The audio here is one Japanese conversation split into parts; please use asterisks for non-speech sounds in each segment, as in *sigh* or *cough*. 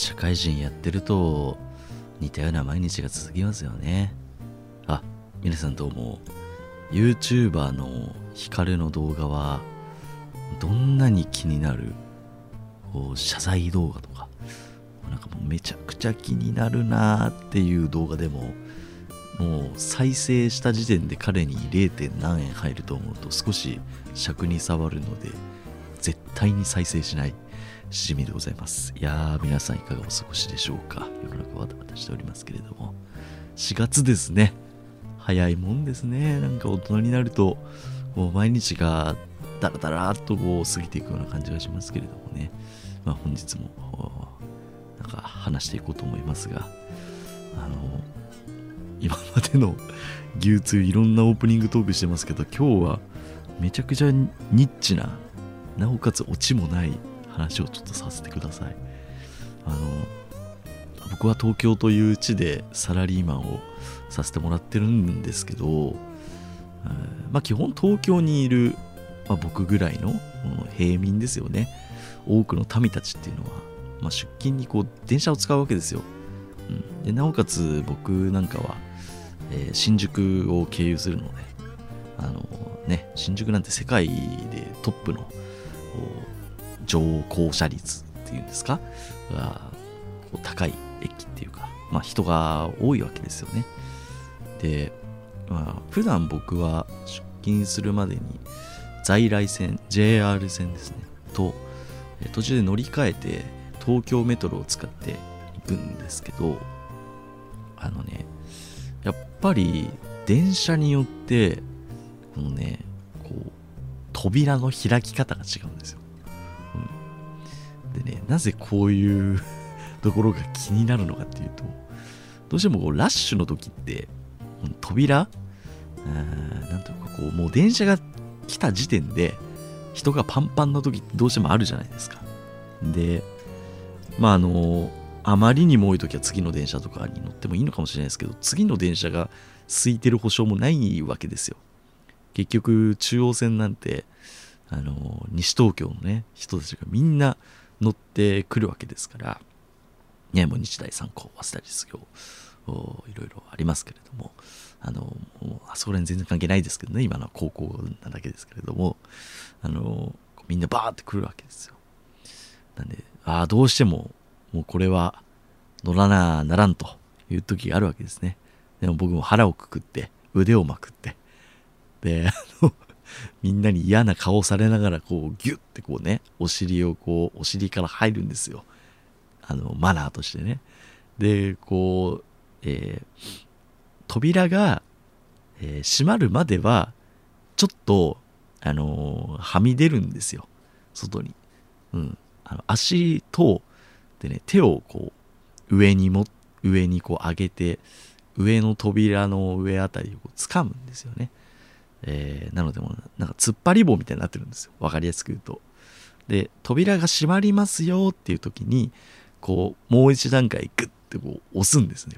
社会人やってると似たような毎日が続きますよねあ皆さんどうも YouTuber のヒカルの動画はどんなに気になるこう謝罪動画とかなんかもうめちゃくちゃ気になるなーっていう動画でももう再生した時点で彼に 0. 何円入ると思うと少し尺に触るので絶対に再生しないしじみでございます。いやー皆さんいかがお過ごしでしょうか。世の中バタバタしておりますけれども。4月ですね。早いもんですね。なんか大人になるともう毎日がダラダラっとこう過ぎていくような感じがしますけれどもね、まあ、本日もなんか話していこうと思いますが。あの今までの牛通いろんなオープニングトークしてますけど今日はめちゃくちゃニッチななおかつオチもない話をちょっとさせてください。あの僕は東京という地でサラリーマンをさせてもらってるんですけど、え、まあ基本東京にいる、まあ、僕ぐらいの平民ですよね。多くの民たちっていうのは、まあ、出勤にこう電車を使うわけですよ、うん、でなおかつ僕なんかは、えー、新宿を経由するのであのね新宿なんて世界でトップの乗降車率っていうんですか？が高い駅っていうか、まあ、人が多いわけですよね。で、まあ、普段僕は出勤するまでに在来線 JR 線ですね。と途中で乗り換えて東京メトロを使って行くんですけどあのねやっぱり電車によってこのねこう扉の開き方が違うんですよ。でね、なぜこういう *laughs* ところが気になるのかっていうと、どうしてもこうラッシュの時って、扉なんというかこう、もう電車が来た時点で、人がパンパンの時ってどうしてもあるじゃないですか。で、まああの、あまりにも多い時は次の電車とかに乗ってもいいのかもしれないですけど、次の電車が空いてる保証もないわけですよ。結局、中央線なんて、あの、西東京のね、人たちがみんな乗ってくるわけですから、ね、もう日大三高、早稲田実業、いろいろありますけれども、あの、もうあそこら辺全然関係ないですけどね、今の高校なだけですけれども、あの、みんなバーって来るわけですよ。なんで、ああ、どうしても、もうこれは乗らなならんという時があるわけですね。でも僕も腹をくくって、腕をまくって、で、あの、みんなに嫌な顔されながらこうギュッてこうねお尻をこうお尻から入るんですよ。あのマナーとしてね。でこう、えー、扉が、えー、閉まるまではちょっとあのー、はみ出るんですよ。外に。うん。あの足とでね手をこう上にも上にこう上げて上の扉の上あたりをこう掴むんですよね。えー、なのでもなんか突っ張り棒みたいになってるんですよ。分かりやすく言うと。で扉が閉まりますよっていう時にこうもう一段階グッてこう押すんですね。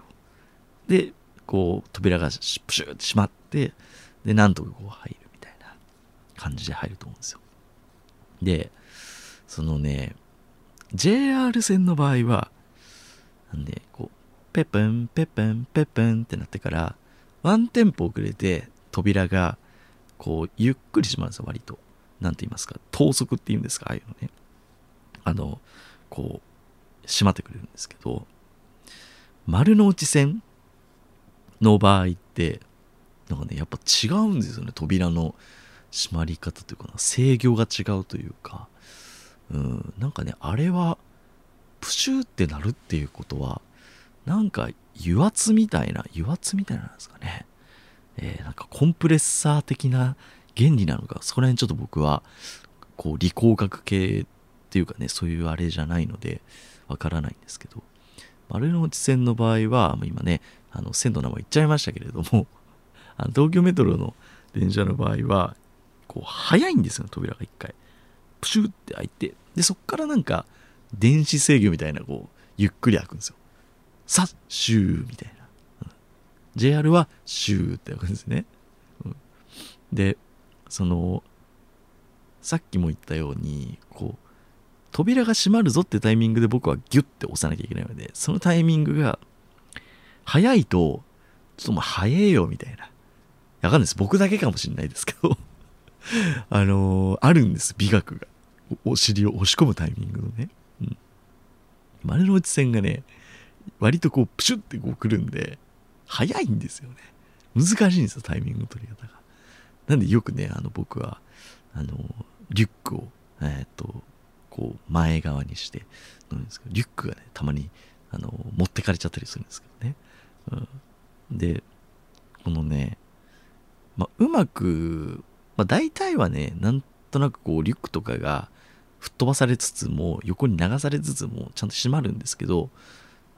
でこう扉がプシューって閉まってでなんとかこう入るみたいな感じで入ると思うんですよ。でそのね JR 線の場合はなんでこうペップンペップンペップンってなってからワンテンポ遅れて扉がこう、ゆっくりしますよ、割と。なんて言いますか、等速って言うんですか、ああいうのね。あの、こう、閉まってくれるんですけど、丸の内線の場合って、なんかね、やっぱ違うんですよね、扉の閉まり方というかな、制御が違うというか、うん、なんかね、あれは、プシューってなるっていうことは、なんか油圧みたいな、油圧みたいなんですかね。えー、なんかコンプレッサー的な原理なのか、そこら辺ちょっと僕は、こう、理工学系っていうかね、そういうあれじゃないので、わからないんですけど、丸の内線の場合は、今ね、あの、線の名前言っちゃいましたけれども、*laughs* あの東京メトロの電車の場合は、こう、早いんですよ、扉が一回。プシューって開いて、で、そっからなんか、電子制御みたいな、こう、ゆっくり開くんですよ。さっ、シューみたいな。JR はシューってわけですね。うん、で、その、さっきも言ったように、こう、扉が閉まるぞってタイミングで僕はギュッて押さなきゃいけないので、そのタイミングが早いと、ちょっともう早えよみたいな。わかんないです。僕だけかもしれないですけど *laughs* あのー、あるんです、美学が。お尻を押し込むタイミングのね。うん。丸の内線がね、割とこう、プシュってこう来るんで、早いんですよね。難しいんですよ、タイミング取り方が。なんでよくね、あの、僕は、あの、リュックを、えっ、と、こう、前側にして乗るんですけど、リュックがね、たまに、あの、持ってかれちゃったりするんですけどね。うん、で、このね、まあ、うまく、まあ、大体はね、なんとなくこう、リュックとかが吹っ飛ばされつつも、横に流されつつも、ちゃんと閉まるんですけど、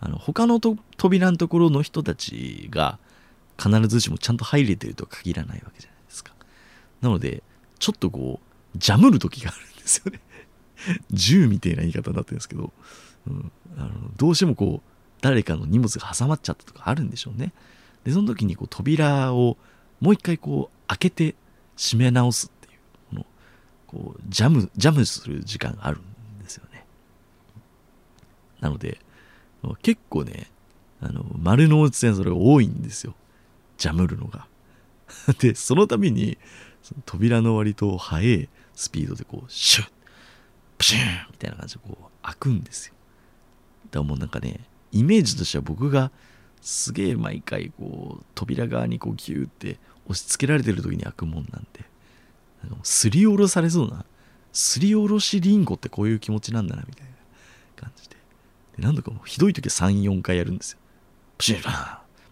あの他の扉のところの人たちが必ずしもちゃんと入れてるとは限らないわけじゃないですか。なので、ちょっとこう、ジャムる時があるんですよね。*laughs* 銃みたいな言い方になってるんですけど、うん、あのどうしてもこう、誰かの荷物が挟まっちゃったとかあるんでしょうね。で、その時にこう扉をもう一回こう開けて閉め直すっていう、この、こう、ジャム、ジャムする時間があるんですよね。なので、結構ね、あの、丸の内線それ多いんですよ。ジャムるのが。*laughs* で、そのために、の扉の割と速いスピードでこう、シュッ、プシューンみたいな感じでこう、開くんですよ。だからもうなんかね、イメージとしては僕がすげえ毎回こう、扉側にこうギューって押し付けられてる時に開くもんなんで、なんかもうすりおろされそうな、すりおろしリンゴってこういう気持ちなんだなみたいな感じで。何度かもうひどい時は3、4回やるんですよ。プシュン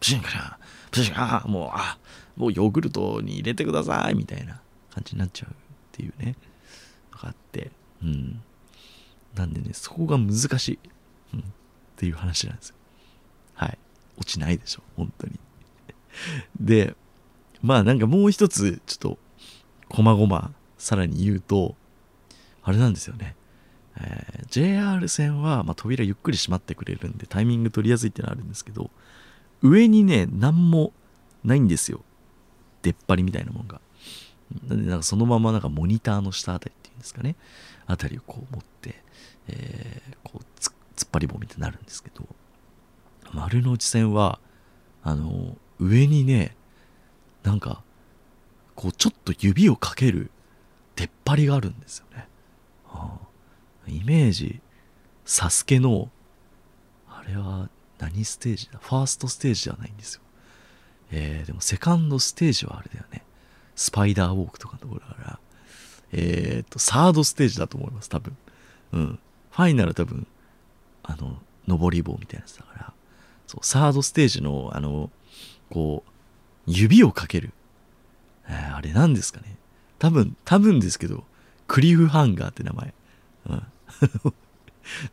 プシュンからプシュンあもうあもうヨーグルトに入れてくださいみたいな感じになっちゃうっていうね。のがあってうん。なんでねそこが難しい、うん、っていう話なんですよ。はい。落ちないでしょ本当に。でまあなんかもう一つちょっとこまごまさらに言うとあれなんですよね。えー、JR 線は、まあ、扉ゆっくり閉まってくれるんでタイミング取りやすいっていうのはあるんですけど上にね何もないんですよ。出っ張りみたいなもんが。なんでなんかそのままなんかモニターの下あたりっていうんですかね。あたりをこう持って、えー、こう突っ張り棒みたいになるんですけど丸の内線はあの上にねなんかこうちょっと指をかける出っ張りがあるんですよね、はあイメージ、サスケの、あれは何ステージだ？ファーストステージではないんですよ。えー、でもセカンドステージはあれだよね。スパイダーウォークとかのところだから、えー、っと、サードステージだと思います、多分。うん。ファイナル多分、あの、上り棒みたいなやつだから、そう、サードステージの、あの、こう、指をかける。えー、あれ何ですかね。多分、多分ですけど、クリフハンガーって名前。うん。*laughs*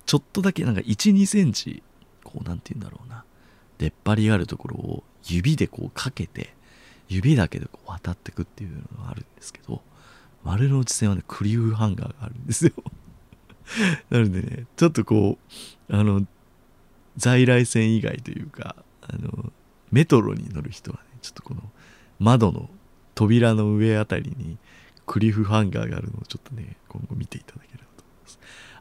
ちょっとだけなんか1、2センチ、こうなんて言うんだろうな。出っ張りがあるところを指でこうかけて、指だけでこう渡ってくっていうのがあるんですけど、丸の内線はね、クリューハンガーがあるんですよ。*laughs* なのでね、ちょっとこう、あの、在来線以外というか、あの、メトロに乗る人はね、ちょっとこの窓の扉の上あたりにクリフハンガーがあるのをちょっとね、今後見ていただければ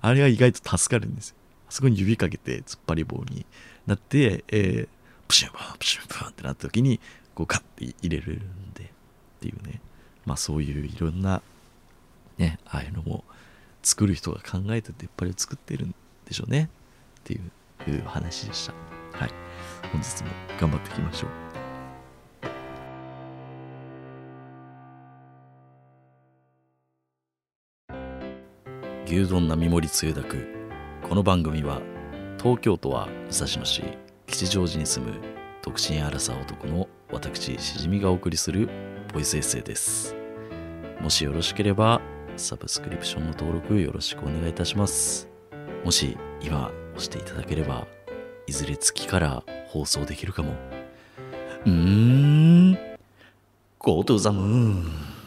あれは意外と助かるんですよ。あそこに指かけて突っ張り棒になって、えー、プシュンプン、プシュンプンってなった時に、こうカッて入れれるんで、っていうね。まあそういういろんな、ね、ああいうのも作る人が考えて出っ張りを作ってるんでしょうね。っていう話でした。はい。本日も頑張っていきましょう。牛丼並盛りつゆだく。この番組は東京都は武蔵野市吉祥寺に住む独身アラサー男の私しじみがお送りするボイスエッセイです。もしよろしければサブスクリプションの登録よろしくお願いいたします。もし今押していただければいずれ月から放送できるかも。うーん。Go to the moon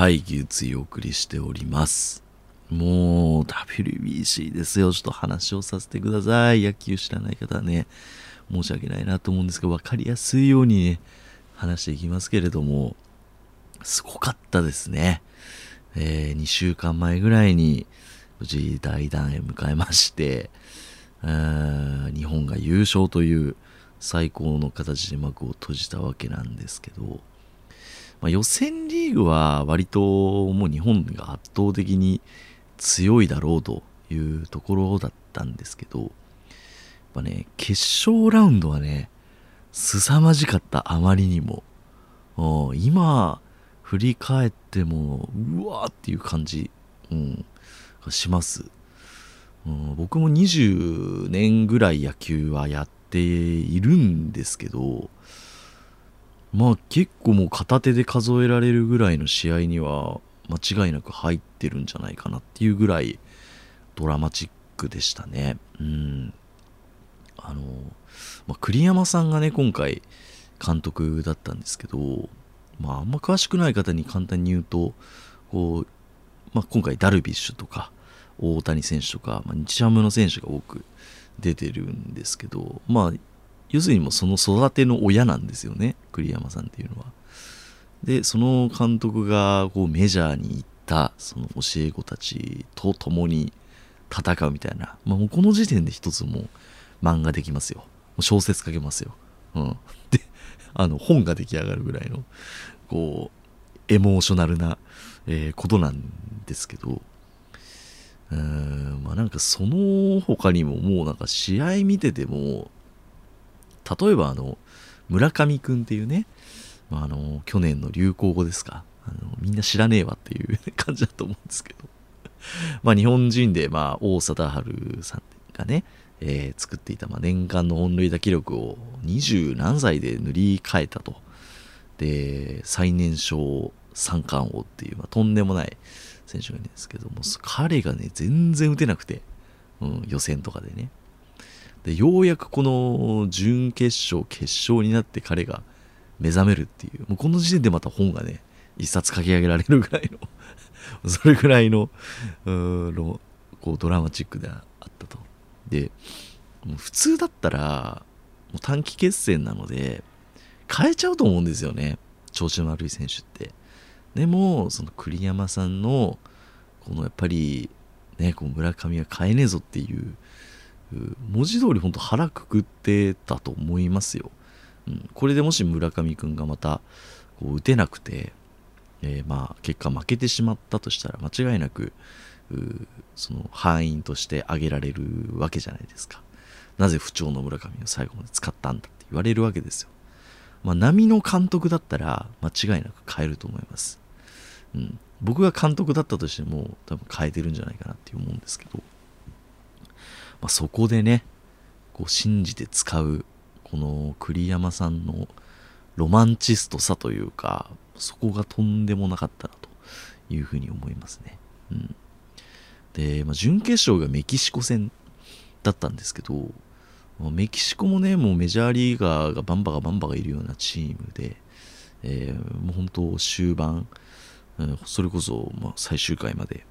はい、牛追お送りしております。もう WBC ですよ。ちょっと話をさせてください。野球知らない方はね、申し訳ないなと思うんですけど、分かりやすいようにね、話していきますけれども、すごかったですね。えー、2週間前ぐらいに無事大団円迎えまして、日本が優勝という最高の形で幕を閉じたわけなんですけど、まあ、予選リーグは割ともう日本が圧倒的に強いだろうというところだったんですけど、やっぱね、決勝ラウンドはね、凄まじかったあまりにも。今、振り返っても、うわーっていう感じ、うん、します。うん、僕も20年ぐらい野球はやっているんですけど、まあ結構もう片手で数えられるぐらいの試合には間違いなく入ってるんじゃないかなっていうぐらいドラマチックでしたね。うん。あの、まあ、栗山さんがね、今回監督だったんですけど、まああんま詳しくない方に簡単に言うと、こう、まあ、今回ダルビッシュとか大谷選手とか、まあ、日ハムの選手が多く出てるんですけど、まあ要するにもその育ての親なんですよね栗山さんっていうのは。でその監督がこうメジャーに行ったその教え子たちと共に戦うみたいな、まあ、もうこの時点で一つもう漫画できますよ。小説書けますよ、うん、*laughs* であの本が出来上がるぐらいのこうエモーショナルな、えー、ことなんですけど。うーんまあなんかその他にももうなんか試合見てても例えばあの村上くんっていうね、まあ、あの去年の流行語ですか。あのみんな知らねえわっていう *laughs* 感じだと思うんですけど。*laughs* まあ日本人で、まあ、王貞治さんがね、えー、作っていた、まあ、年間の本塁打記録を二十何歳で塗り替えたと。で最年少三冠王っていう、まあ、とんでもない選手がいるんですけども彼がね全然打てなくて、うん、予選とかでね。でようやくこの準決勝決勝になって彼が目覚めるっていう。もうこの時点でまた本がね一冊書き上げられるぐらいの *laughs* それぐらいののこうドラマチックであったと。でもう普通だったらもう短期決戦なので変えちゃうと思うんですよね。調子の悪い選手って。でもその栗山さんのこのやっぱりねこう村上は変えねえぞっていう文字通り本当腹くくってたと思いますよ。うん、これでもし村上君がまたこう打てなくて、えー、まあ結果負けてしまったとしたら間違いなくその敗因として挙げられるわけじゃないですか。なぜ不調の村上を最後まで使ったんだって言われるわけですよ。まあ、波の監督だったら間違いなく変えると思います。うん、僕が監督だったとしても多分変えてるんじゃないかなって思うんですけど。まあ、そこでねこう信じて使うこの栗山さんのロマンチストさというかそこがとんでもなかったなというふうに思いますね。うん、で、まあ、準決勝がメキシコ戦だったんですけどメキシコもねもうメジャーリーガーがバンバがバンバがいるようなチームで、えー、もう本当終盤、それこそま最終回まで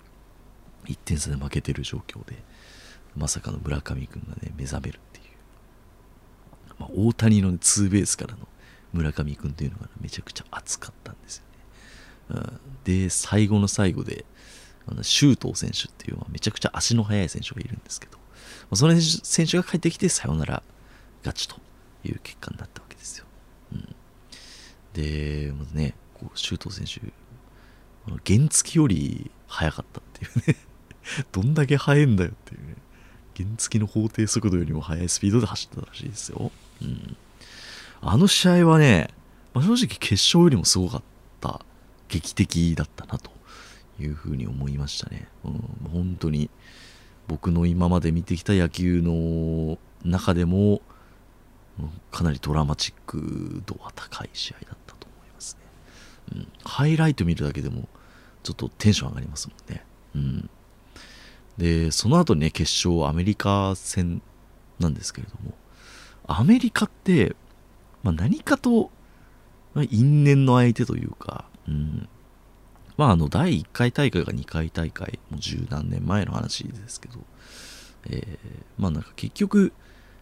1点差で負けてる状況で、まさかの村上君がね目覚めるっていう、まあ、大谷の、ツーベースからの村上君というのが、ね、めちゃくちゃ熱かったんですよね、うん、で最後の最後であの周東選手っていうのはめちゃくちゃ足の速い選手がいるんですけど、まあ、その選手が帰ってきてサヨナラ勝ちという結果になったわけですよ、うん、でまずねこう周東選手原付より速かったっていうね。*laughs* どんだけ速いんだよっていうね。原付の法定速度よりも速いスピードで走ったらしいですよ。うん。あの試合はね、まあ、正直決勝よりもすごかった、劇的だったなというふうに思いましたね。うん、本当に僕の今まで見てきた野球の中でも、かなりドラマチック度は高い試合だったと思いますね。うん、ハイライト見るだけでもちょっとテンション上がりますもんね。うんで、その後ね、決勝アメリカ戦なんですけれども、アメリカって、まあ、何かと、まあ、因縁の相手というか、うん、まあ、あの、第1回大会が2回大会、もう十何年前の話ですけど、えー、まあなんか結局、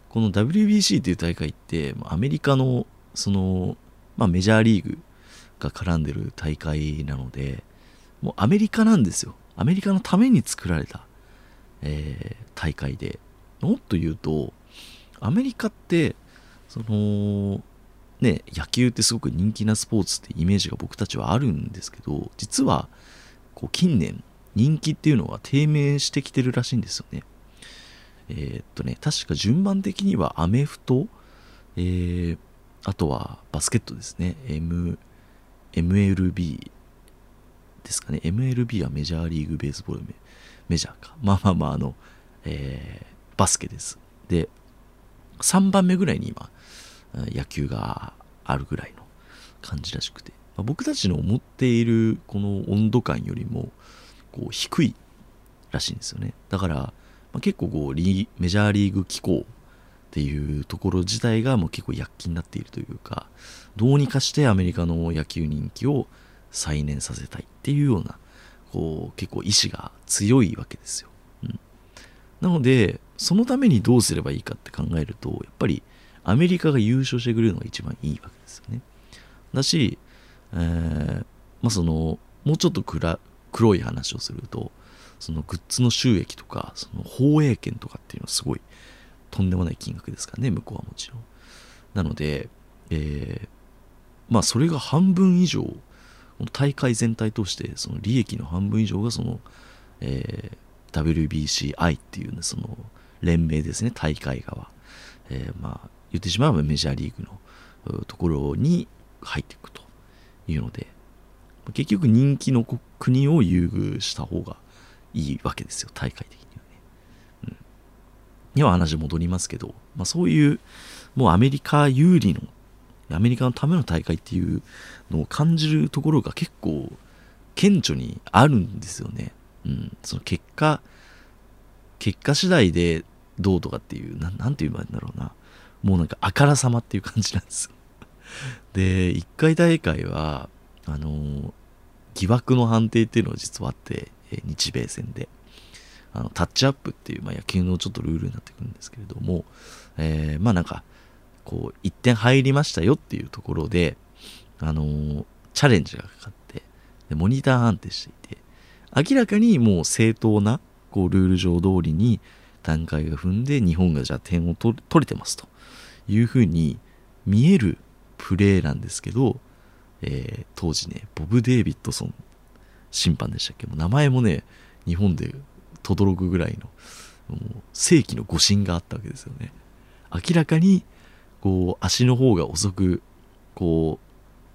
この WBC っていう大会って、アメリカの、その、まあメジャーリーグが絡んでる大会なのでもうアメリカなんですよ。アメリカのために作られた、えー、大会で。もっと言うとアメリカってそのね野球ってすごく人気なスポーツってイメージが僕たちはあるんですけど実はこう近年人気っていうのは低迷してきてるらしいんですよね。えー、っとね確か順番的にはアメフト、えー、あとはバスケットですね、M、MLB ですかね。MLB はメジャーリーグベースボール名メジャーか。まあまあまああの、えー、バスケです。で3番目ぐらいに今野球があるぐらいの感じらしくて、まあ、僕たちの思っているこの温度感よりもこう低いらしいんですよね。だから、まあ、結構こうリメジャーリーグ機構っていうところ自体がもう結構躍起になっているというかどうにかしてアメリカの野球人気を再燃させたいっていうようなこう結構意志が強いわけですよ、うん、なのでそのためにどうすればいいかって考えるとやっぱりアメリカが優勝してくれるのが一番いいわけですよね。だし、えー、まあそのもうちょっと黒い話をするとそのグッズの収益とかその放映権とかっていうのはすごいとんでもない金額ですからね向こうはもちろん。なので、えー、まあそれが半分以上大会全体としてその利益の半分以上がその、えー、WBCI っていうねその連盟ですね。大会側、えー、まあ言ってしまえばメジャーリーグのところに入っていくというので結局人気の国を優遇した方がいいわけですよ。大会的にはね、うん、には話戻りますけど、まあ、そういうもうアメリカ有利のアメリカのための大会っていうのを感じるところが結構顕著にあるんですよね。うん、その結果、結果次第でどうとかっていう、ななんて言えばいいんだろうな。もうなんかあからさまっていう感じなんですよ。*laughs* で、1回大会は、あの、疑惑の判定っていうのが実はあって、日米戦で。あのタッチアップっていう、まあ、野球のちょっとルールになってくるんですけれども、えー、まあなんか、こう1点入りましたよっていうところで、あのー、チャレンジがかかってでモニター判定していて明らかにもう正当なこうルール上通りに段階が踏んで日本がじゃあ点を取れてますと。いうふうに見えるプレーなんですけど、えー、当時ねボブ・デイビッドソン審判でしたっけ？名前もね日本で轟くぐらいのもう世紀の誤審があったわけですよね。明らかにこう足の方が遅くこう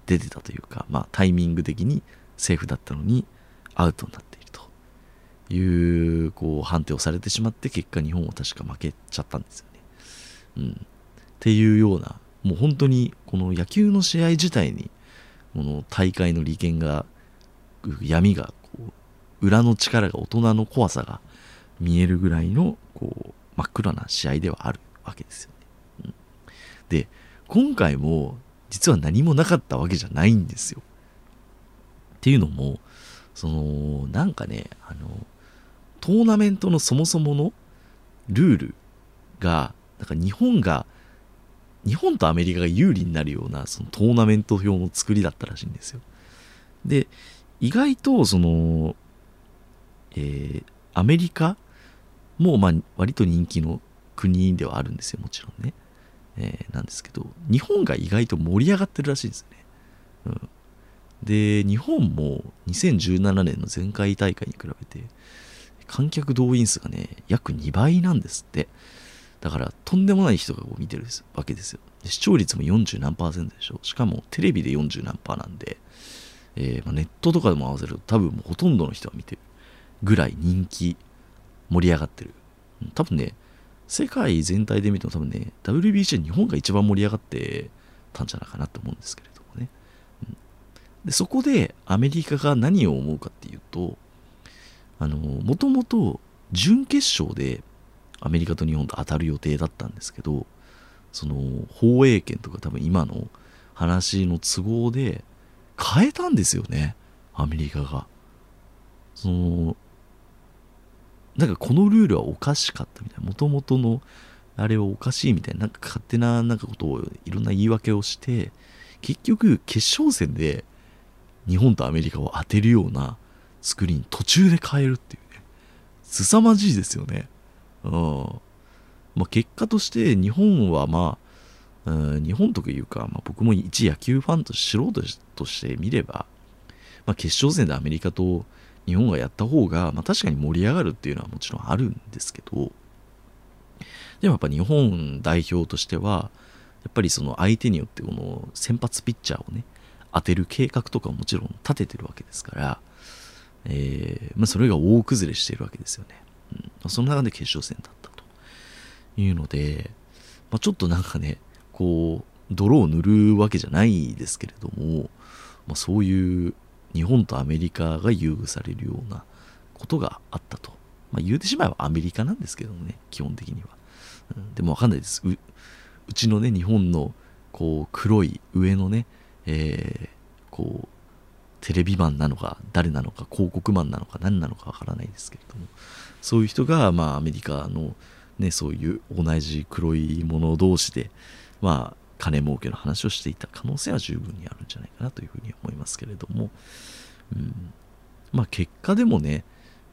出てたというか、まあ、タイミング的にセーフだったのにアウトになっているというこう判定をされてしまって結果日本は確か負けちゃったんですよね。うん、っていうようなもう本当にこの野球の試合自体にこの大会の利権が闇がこう裏の力が大人の怖さが見えるぐらいのこう真っ暗な試合ではあるわけですよねで、今回も実は何もなかったわけじゃないんですよ。っていうのも、その、なんかね、あの、トーナメントのそもそものルールが、なんか日本が、日本とアメリカが有利になるようなそのトーナメント表の作りだったらしいんですよ。で、意外とその、えー、アメリカもまあ割と人気の国ではあるんですよ、もちろんね。えー、なんですけど日本が意外と盛り上がってるらしいんですよね、うん、で日本も2017年の前回大会に比べて観客動員数がね約2倍なんですって。だからとんでもない人がこう見てるわけですよ。視聴率も40何パーセントでしょ。しかもテレビで40何パーなんで、えー、まあ、ネットとかでも合わせると多分もうほとんどの人が見てるぐらい人気盛り上がってる。多分ね世界全体で見ても多分ね、WBC 日本が一番盛り上がってたんじゃないかなと思うんですけれどもね。うん、でそこでアメリカが何を思うかっていうと、あの、もともと準決勝でアメリカと日本と当たる予定だったんですけど、その放映権とか多分今の話の都合で変えたんですよね、アメリカが。そのなんかこのルールはおかしかったみたいな、もともとのあれはおかしいみたいな、なんか勝手ななんかことをいろんな言い訳をして、結局決勝戦で日本とアメリカを当てるような作りに途中で変えるっていうね。凄まじいですよね。うん。まあ、結果として日本はまあ、うん、日本というか、まあ、僕も一野球ファンと素人として見れば、まあ、決勝戦でアメリカと日本がやった方が、まあ、確かに盛り上がるっていうのはもちろんあるんですけどでもやっぱ日本代表としてはやっぱりその相手によってこの先発ピッチャーをね当てる計画とかももちろん立ててるわけですから、えーまあ、それが大崩れしているわけですよね、うん、その中で決勝戦だったというので、まあ、ちょっとなんかねこう泥を塗るわけじゃないですけれども、まあ、そういう日本とアメリカが優遇されるようなことがあったと、まあ、言うてしまえばアメリカなんですけどもね基本的には、うん、でもわかんないです。ううちのね日本のこう黒い上のね、えー、こうテレビマンなのか誰なのか広告マンなのか何なのかわからないですけれども。そういう人がまあアメリカのねそういう同じ黒いもの同士でまあ金儲けの話をしていた可能性は十分にあるんじゃないかなというふうに思いますけれども、うん、まあ結果でもね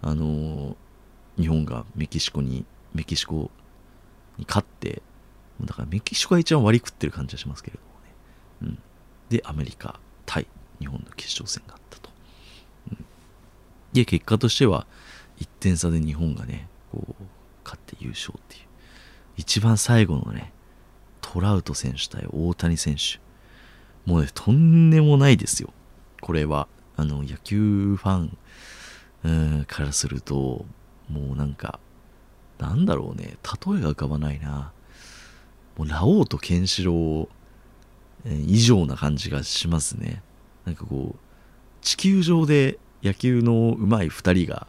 あの日本がメキシコにメキシコに勝ってだからメキシコが一番割り食ってる感じがしますけれどもね、うん、でアメリカ対日本の決勝戦があったと、うん、で結果としては1点差で日本がねこう勝って優勝っていう。一番最後のねトラウト選手対大谷選手。もうねとんでもないですよ。これは。あの野球ファンうんからするともうなんかなんだろうね。例えが浮かばないな。もうラオウとケンシロウ以上な感じがしますね。なんかこう地球上で野球の上手い2人が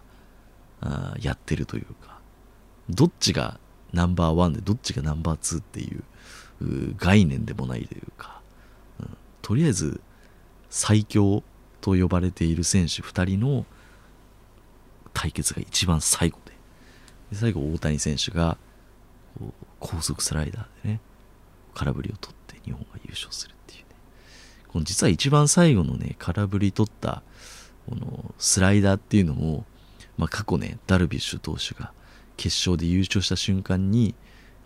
あやってるというか。どっちがナンバーワンでどっちがナンバーツーっていう概念でもないというか、うん、とりあえず最強と呼ばれている選手2人の対決が一番最後でで最後大谷選手が高速スライダーでね空振りを取って日本が優勝するっていうね。この実は一番最後のね空振り取ったこのスライダーっていうのも、まあ、過去ねダルビッシュ投手が決勝で優勝した瞬間に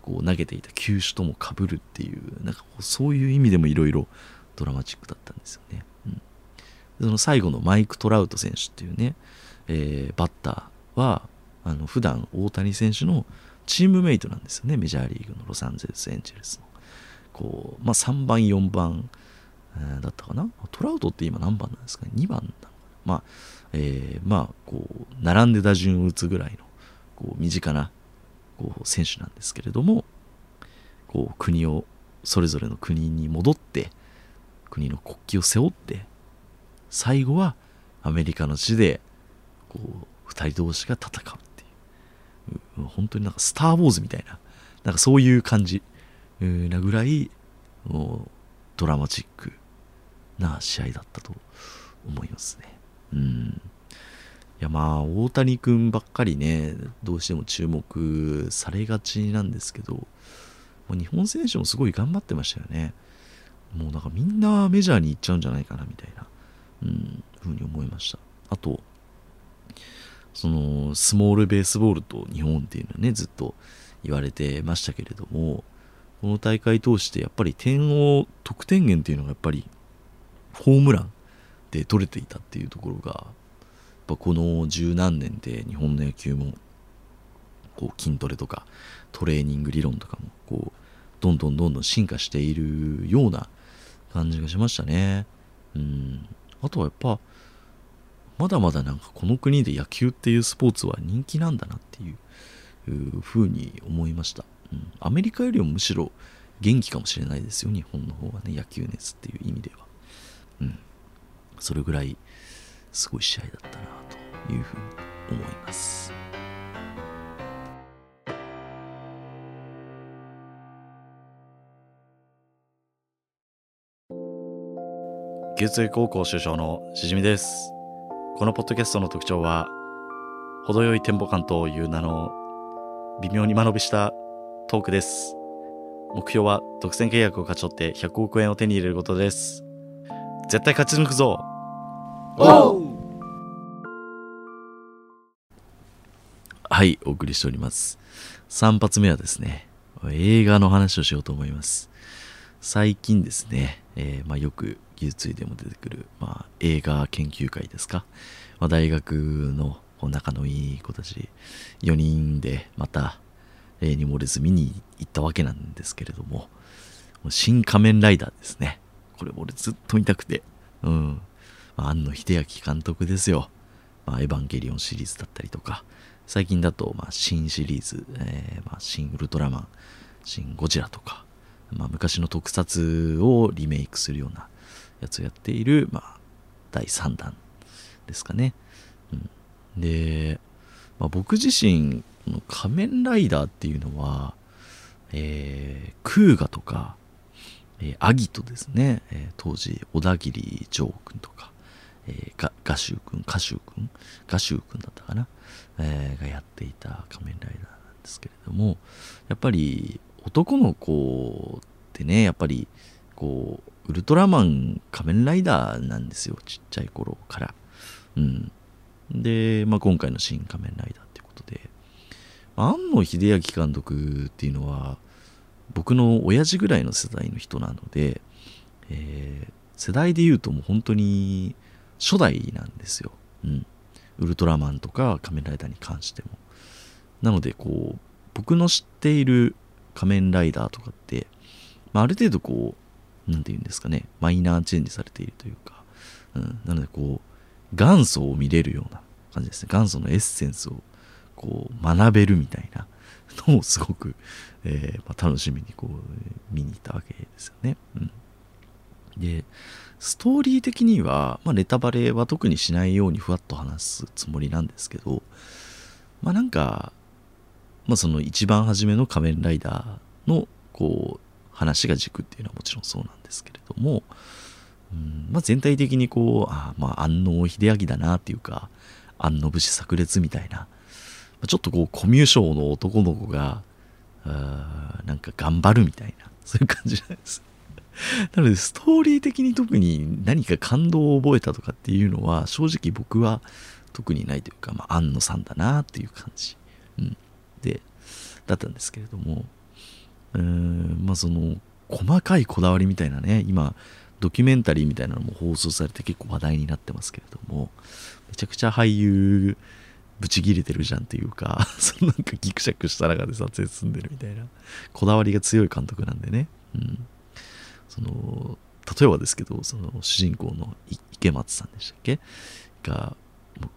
こう投げていた球種ともかぶるっていうなんかそういう意味でもいろいろドラマチックだったんですよね、うん、その最後のマイク・トラウト選手っていうね、えー、バッターはあの普段大谷選手のチームメイトなんですよね。メジャーリーグのロサンゼルス・エンジェルスの。こう、まあ、3番4番、だったかな。トラウトって今何番なんですかね。2番なのかな。まあえー、まあこう並んで打順を打つぐらいのこう身近なこう選手なんですけれどもこう国をそれぞれの国に戻って国の国旗を背負って最後はアメリカの地でこう2人同士が戦うっていう本当になんか「スター・ウォーズ」みたいななんかそういう感じなぐらいもうドラマチックな試合だったと思いますね。うんいやまあ大谷君ばっかりねどうしても注目されがちなんですけどもう日本選手もすごい頑張ってましたよね。もうなんかみんなメジャーに行っちゃうんじゃないかなみたいな、うん、ふうに思いました。あとそのスモールベースボールと日本っていうのはねずっと言われてましたけれどもこの大会通してやっぱり点を得点源っていうのがやっぱりホームランで取れていたっていうところがっぱこの十何年で日本の野球もこう筋トレとかトレーニング理論とかもこうどんどんどんどん進化しているような感じがしましたね。うん。あとはやっぱまだまだなんかこの国で野球っていうスポーツは人気なんだなっていうふうに思いました、うん。アメリカよりもむしろ元気かもしれないですよ、日本の方がね、野球熱っていう意味では。うん。それぐらいすごい試合だったなというふうに思います。九州高校首相のしじみです。このポッドキャストの特徴は、程よいテンポ感という名の微妙に間延びしたトークです。目標は独占契約を勝ち取って100億円を手に入れることです。絶対勝ち抜くぞはい、お送りしております。3発目はですね、映画の話をしようと思います。最近ですね、えーまあ、よく技術でも出てくる、まあ、映画研究会ですか、まあ、大学の仲のいい子たち4人でまた例に漏れず見に行ったわけなんですけれども、もう新仮面ライダーですね。これ俺ずっと見たくて、うん。まあ、庵野秀明監督ですよ。まあ、エヴァンゲリオンシリーズだったりとか、最近だと、まあ、新シリーズ、えーまあ、新ウルトラマン、新ゴジラとか、まあ、昔の特撮をリメイクするようなやつをやっている、まあ、第3弾ですかね。うん、で、まあ、僕自身、この仮面ライダーっていうのは、えー、クーガとか、えーアギトですね、えー当時、小田切丈君とか、えー、ガシュウ君、カシュウ君、ガシュウ君だったかな、えーがやっていた仮面ライダーなんですけれども、やっぱり男の子ってね、やっぱりこう、ウルトラマン仮面ライダーなんですよ、ちっちゃい頃から。うん。で、まあ、今回の新仮面ライダーってことで、庵野秀明監督っていうのは、僕の親父ぐらいの世代の人なので、えー世代で言うともう本当に初代なんですよ。うん。ウルトラマンとか仮面ライダーに関しても。なので、こう、僕の知っている仮面ライダーとかって、まあ、ある程度こう、なんて言うんですかね、マイナーチェンジされているというか、うん。なので、こう、元祖を見れるような感じですね。元祖のエッセンスを、こう、学べるみたいなのをすごく、えーまあ、楽しみにこう、見に行ったわけですよね。うん。で、ストーリー的には、まあ、ネタバレは特にしないようにふわっと話すつもりなんですけど、まあなんか、まあその一番初めの仮面ライダーの、こう、話が軸っていうのはもちろんそうなんですけれども、うんまあ全体的にこう、あまあ安納秀明だなっていうか、安納武士炸裂みたいな、まちょっとこうコミュ障の男の子が、なんか頑張るみたいな、そういう感じなんです。*laughs* なので、ストーリー的に特に何か感動を覚えたとかっていうのは、正直僕は特にないというか、まあ、安野さんだなっていう感じ、うん、で、だったんですけれども、うーん、まあその、細かいこだわりみたいなね、今、ドキュメンタリーみたいなのも放送されて結構話題になってますけれども、めちゃくちゃ俳優、ブチギレてるじゃんっていうか、*laughs* そのなんかギクシャクした中で撮影進んでるみたいな、こだわりが強い監督なんでね。うん。その、例えばですけど、その主人公の池松さんでしたっけ？が、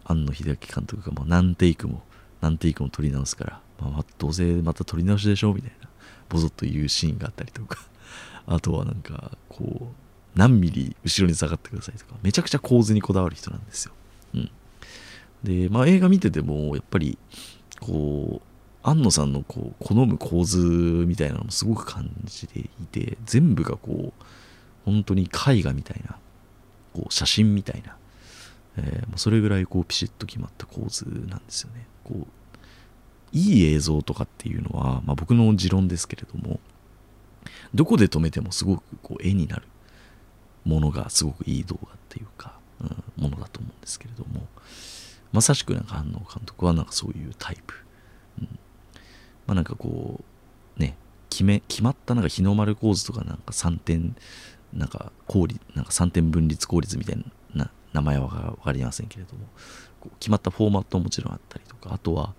庵野秀明監督がもう何テイクも、何テイクも撮り直すから、まあまあ、どうせまた撮り直しでしょみたいな、ボソッと言うシーンがあったりとか、*laughs* あとはなんか、こう、何ミリ後ろに下がってくださいとか、めちゃくちゃ構図にこだわる人なんですよ。うん。で、まあ映画見てても、やっぱり、こう、庵野さんのこう好む構図みたいなのもすごく感じていて、全部がこう、本当に絵画みたいな、こう写真みたいな、えーもうそれぐらいこうピシッと決まった構図なんですよね。こう、いい映像とかっていうのは、まあ僕の持論ですけれども、どこで止めてもすごくこう絵になるものがすごくいい動画っていうか、うん、ものだと思うんですけれども、まさしくなんか安野監督はなんかそういうタイプ。うん、まあなんかこう、ね、決め、決まったなんか日の丸構図とかなんか3点、なんか効率、なんか3点分立効率みたいな名前はわかりませんけれども、こう決まったフォーマットももちろんあったりとか、あとは、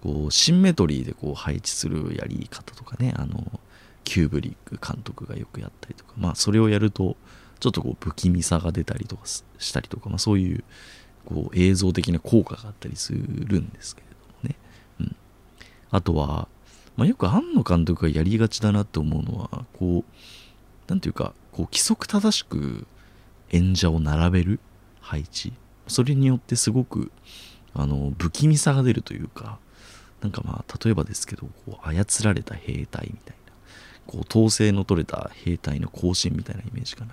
こう、シンメトリーでこう配置するやり方とかね、あの、キューブリック監督がよくやったりとか、まあそれをやると、ちょっとこう不気味さが出たりとかしたりとか、まあそういうこう映像的な効果があったりするんですけど。あとは、まあよく庵野監督がやりがちだなって思うのは、こう、なんていうか、こう規則正しく演者を並べる配置。それによってすごく、あの、不気味さが出るというか、なんかまあ、例えばですけど、こう操られた兵隊みたいな。こう統制の取れた兵隊の行進みたいなイメージか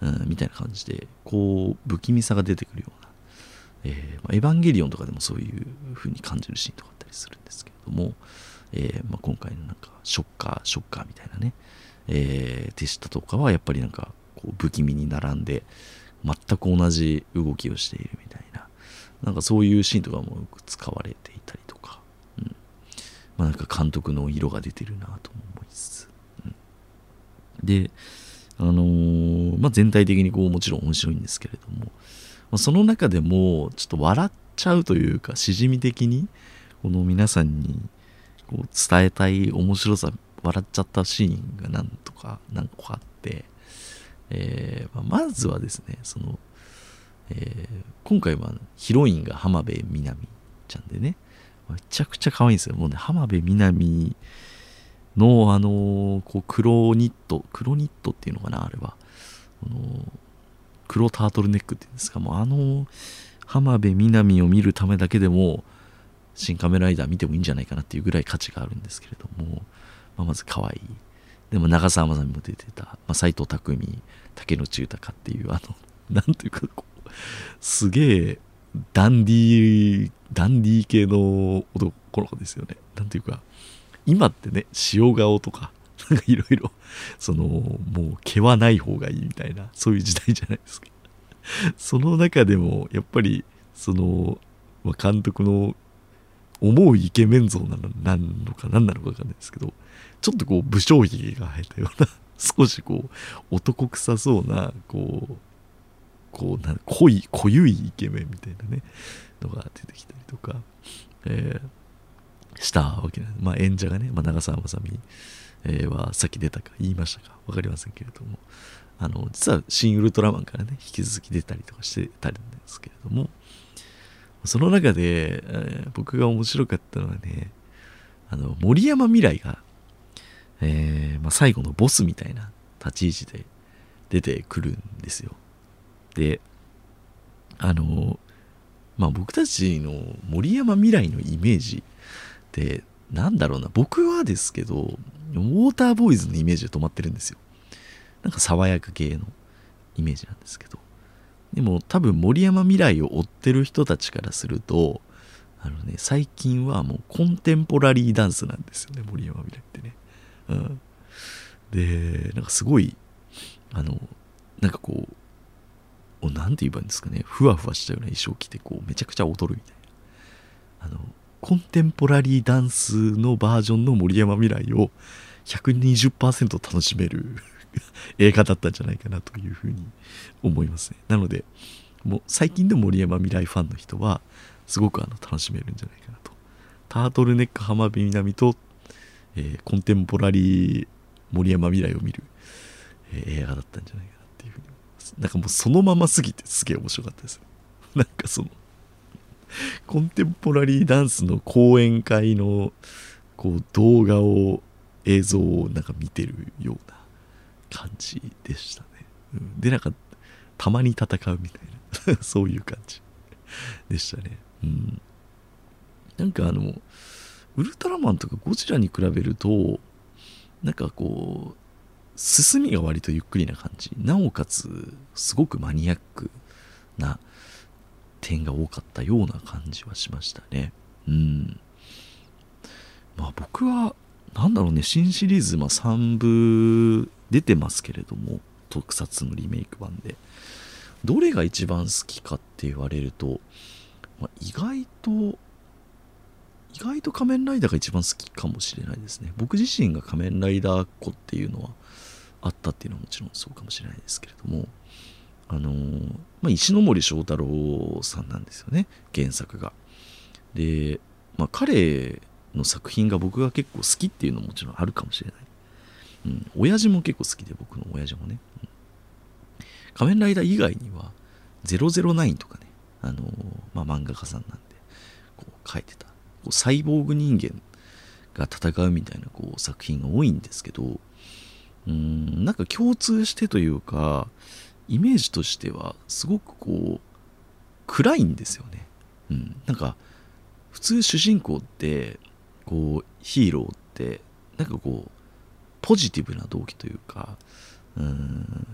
な、うん、みたいな感じでこう不気味さが出てくるような、えーま、エヴァンゲリオンとかでもそういう風に感じるシーンとかするんですけれども、えーまあ、今回のなんかショッカーショッカーみたいなね、えー、手下とかはやっぱりなんかこう不気味に並んで全く同じ動きをしているみたいななんかそういうシーンとかもよく使われていたりとか、うん。まあ、なんか監督の色が出てるなと思いつつ、うん、であのー、まあ、全体的にこうもちろん面白いんですけれども、ま、その中でもちょっと笑っちゃうというかしじみ的にこの皆さんにこう伝えたい面白さ笑っちゃったシーンが何とか何個かあって、えー、まあ、まずはですねその、えー、今回はヒロインが浜辺美波ちゃんでねめちゃくちゃ可愛いんですよ。もうね浜辺美波のあのこう黒ニット黒ニットっていうのかなあれは。あの黒タートルネックっていうんですか。もうあの浜辺美波を見るためだけでも新カメラライダー見てもいいんじゃないかなっていうぐらい価値があるんですけれども、まあ、まず可愛い。でも長澤まさみも出てた、まあ、斎藤工竹野内豊っていうあの *laughs* なんというかこうすげえダンディーダンディー系の男の子ですよね。なんていうか今ってね塩顔とか *laughs* なんかいろいろそのもう毛はない方がいいみたいなそういう時代じゃないですか。その中でもやっぱりその、まあ、監督の思うイケメン像なのなんのか何なのか分かんないですけどちょっとこう武将髭が生えたような *laughs* 少しこう男臭そうなこうこうな濃い濃ゆいイケメンみたいなねのが出てきたりとか、えー、したわけなんで、まあ、演者がね、まあ、長澤まさみ、え、はさっき出たか言いましたか分かりませんけれどもあの実は「新ウルトラマン」からね引き続き出たりとかしてたんですけれどもその中で、えー、僕が面白かったのはねあの森山未来が、えーまあ、最後のボスみたいな立ち位置で出てくるんですよ。であのまあ僕たちの森山未来のイメージってなんだろうな僕はですけどウォーターボーイズのイメージで止まってるんですよ。なんか爽やか系のイメージなんですけど。でも多分森山未来を追ってる人たちからするとあのね最近はもうコンテンポラリーダンスなんですよね森山未来ってね、うん、でなんかすごいあのなんかこう何て言えばいいんですかねふわふわしたような衣装着てこうめちゃくちゃ踊るみたいなあのコンテンポラリーダンスのバージョンの森山未来を120%楽しめる。*laughs* 映画だったんじゃないかなというふうに思いますね。なので、もう最近でも森山未来ファンの人は、すごくあの楽しめるんじゃないかなと。タートルネック浜辺美波と、えー、コンテンポラリー森山未来を見る、えー、映画だったんじゃないかなっていうふうに思います。なんかもうそのまますぎてすげえ面白かったです。*laughs* なんかその、コンテンポラリーダンスの講演会のこう動画を映像をなんか見てるような感じでしたね。うん、で、なんか、たまに戦うみたいな *laughs* そういう感じでしたね。うん。なんかあの、ウルトラマンとかゴジラに比べると、なんかこう、進みが割とゆっくりな感じ。なおかつ、すごくマニアックな点が多かったような感じはしましたね。うん。まあ僕は、なんだろうね、新シリーズ、まあ3部出てますけれども特撮のリメイク版で。どれが一番好きかって言われると、まあ、意外と意外と仮面ライダーが一番好きかもしれないですね。僕自身が仮面ライダーっ子っていうのはあったっていうのはもちろんそうかもしれないですけれどもあのー、まあ、石ノ森章太郎さんなんですよね。原作が。で、まあ、彼の作品が僕が結構好きっていうのももちろんあるかもしれない。うん、親父も結構好きで、僕の親父もね。うん、仮面ライダー以外には、009とかね、あのー、まあ、漫画家さんなんで、こう書いてた、こうサイボーグ人間が戦うみたいなこう作品が多いんですけど、うん、なんか共通してというか、イメージとしては、すごくこう、暗いんですよね。うん、なんか、普通主人公って、こう、ヒーローって、なんかこう、ポジティブな動機というかうん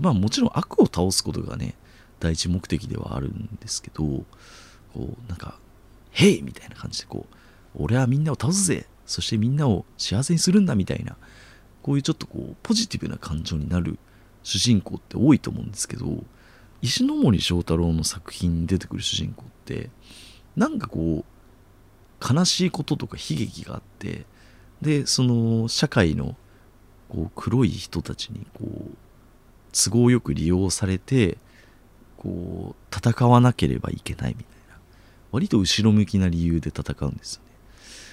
まあもちろん悪を倒すことがね第一目的ではあるんですけどこうなんか「へい!」みたいな感じでこう「俺はみんなを倒すぜそしてみんなを幸せにするんだ」みたいなこういうちょっとこうポジティブな感情になる主人公って多いと思うんですけど石森章太郎の作品に出てくる主人公ってなんかこう悲しいこととか悲劇があってでその社会のこう黒い人たちにこう都合よく利用されてこう戦わなければいけないみたいな割と後ろ向きな理由で戦うんですよね。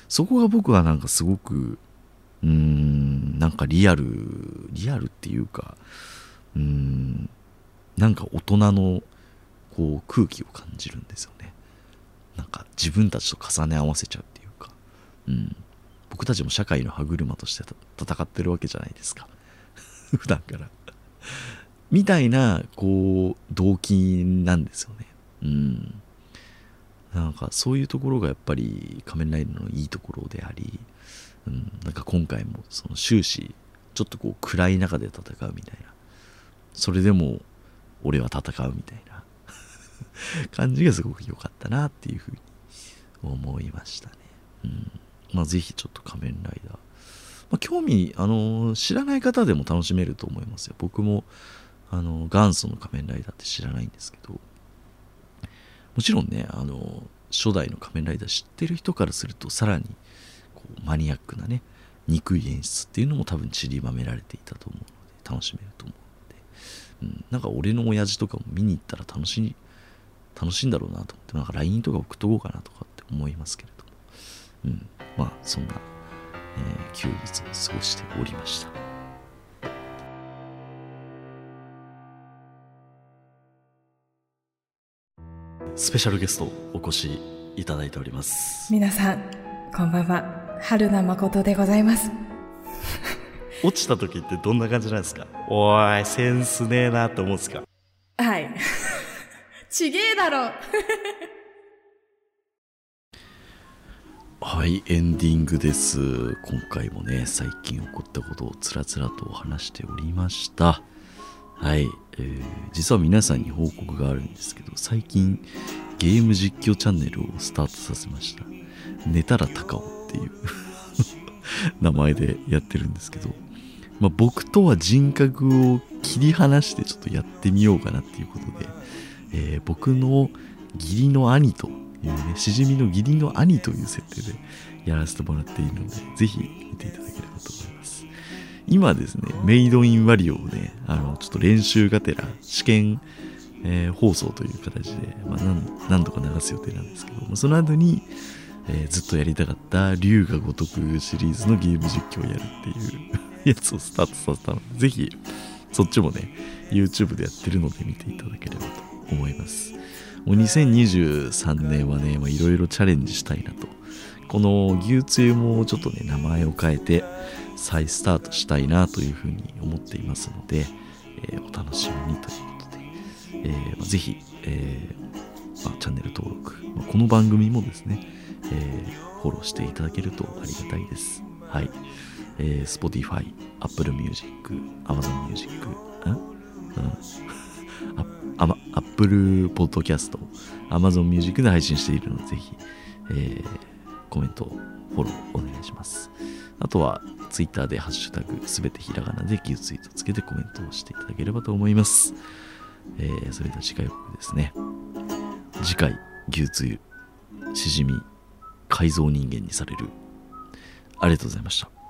そこが僕はなんかすごくうーんなんかリアルリアルっていうかうーんなんか大人のこう空気を感じるんですよね。なんか自分たちと重ね合わせちゃうっていうかうん。僕たちも社会の歯車として戦ってるわけじゃないですか。*laughs* 普段から。みたいなこう動機なんですよね。うん。なんかそういうところがやっぱり仮面ライダーのいいところであり、うん、なんか今回もその終始ちょっとこう暗い中で戦うみたいな。それでも俺は戦うみたいな。*laughs* 感じがすごく良かったなっていうふうに思いましたね。うん。まあ、ぜひちょっと仮面ライダー。まあ、興味、あの知らない方でも楽しめると思いますよ。僕も、あの元祖の仮面ライダーって知らないんですけど、もちろんね、あの初代の仮面ライダー知ってる人からすると、さらにこうマニアックなね、憎い演出っていうのも多分散りばめられていたと思うので、楽しめると思うので、うん、なんか俺の親父とかも見に行ったら楽しい、楽しいんだろうなと思って、なんか LINE とか送っとこうかなとかって思いますけれど、うん、まあそんな、えー休日を過ごしておりました。スペシャルゲストお越しいただいております。皆さん、こんばんは。春名誠でございます。落ちた時ってどんな感じなんですか？おい、センスねえなって思うんですか？はい。*laughs* ちげえだろはい、エンディングです。今回もね、最近起こったことをつらつらと話しておりました。はい、えー実は皆さんに報告があるんですけど、最近ゲーム実況チャンネルをスタートさせました。寝たら高尾っていう *laughs* 名前でやってるんですけど、まあ、僕とは人格を切り離してちょっとやってみようかなっていうことで、えー僕の義理の兄というね、しじみの義理の兄という設定でやらせてもらっているので、ぜひ見ていただければと思います。今ですね、メイドインワリオをね、あの、ちょっと練習がてら、試験、えー放送という形で、まあ、何度か流す予定なんですけど、まあその後に、えーずっとやりたかった龍が如くシリーズのゲーム実況をやるっていう *laughs* やつをスタートさせたので、ぜひそっちもね、YouTube でやってるので見ていただければと思います。もう2023年はね、いろいろチャレンジしたいなと。この牛つゆもちょっとね、名前を変えて再スタートしたいなというふうに思っていますので、えーお楽しみにということで、えーまあぜひ、えーまあチャンネル登録、まあこの番組もですね、えーフォローしていただけるとありがたいです。はい。えー Spotify、Apple Music、Amazon Music、ん？うんアマ Apple Podcast、Amazon Music で配信しているので、ぜひ、えーコメント、フォローお願いします。あとは、Twitter でハッシュタグ、すべてひらがなでギュツイートつけてコメントをしていただければと思います。えーそれでは次回僕ですね。次回、牛つゆ、しじみ、改造人間にされる。ありがとうございました。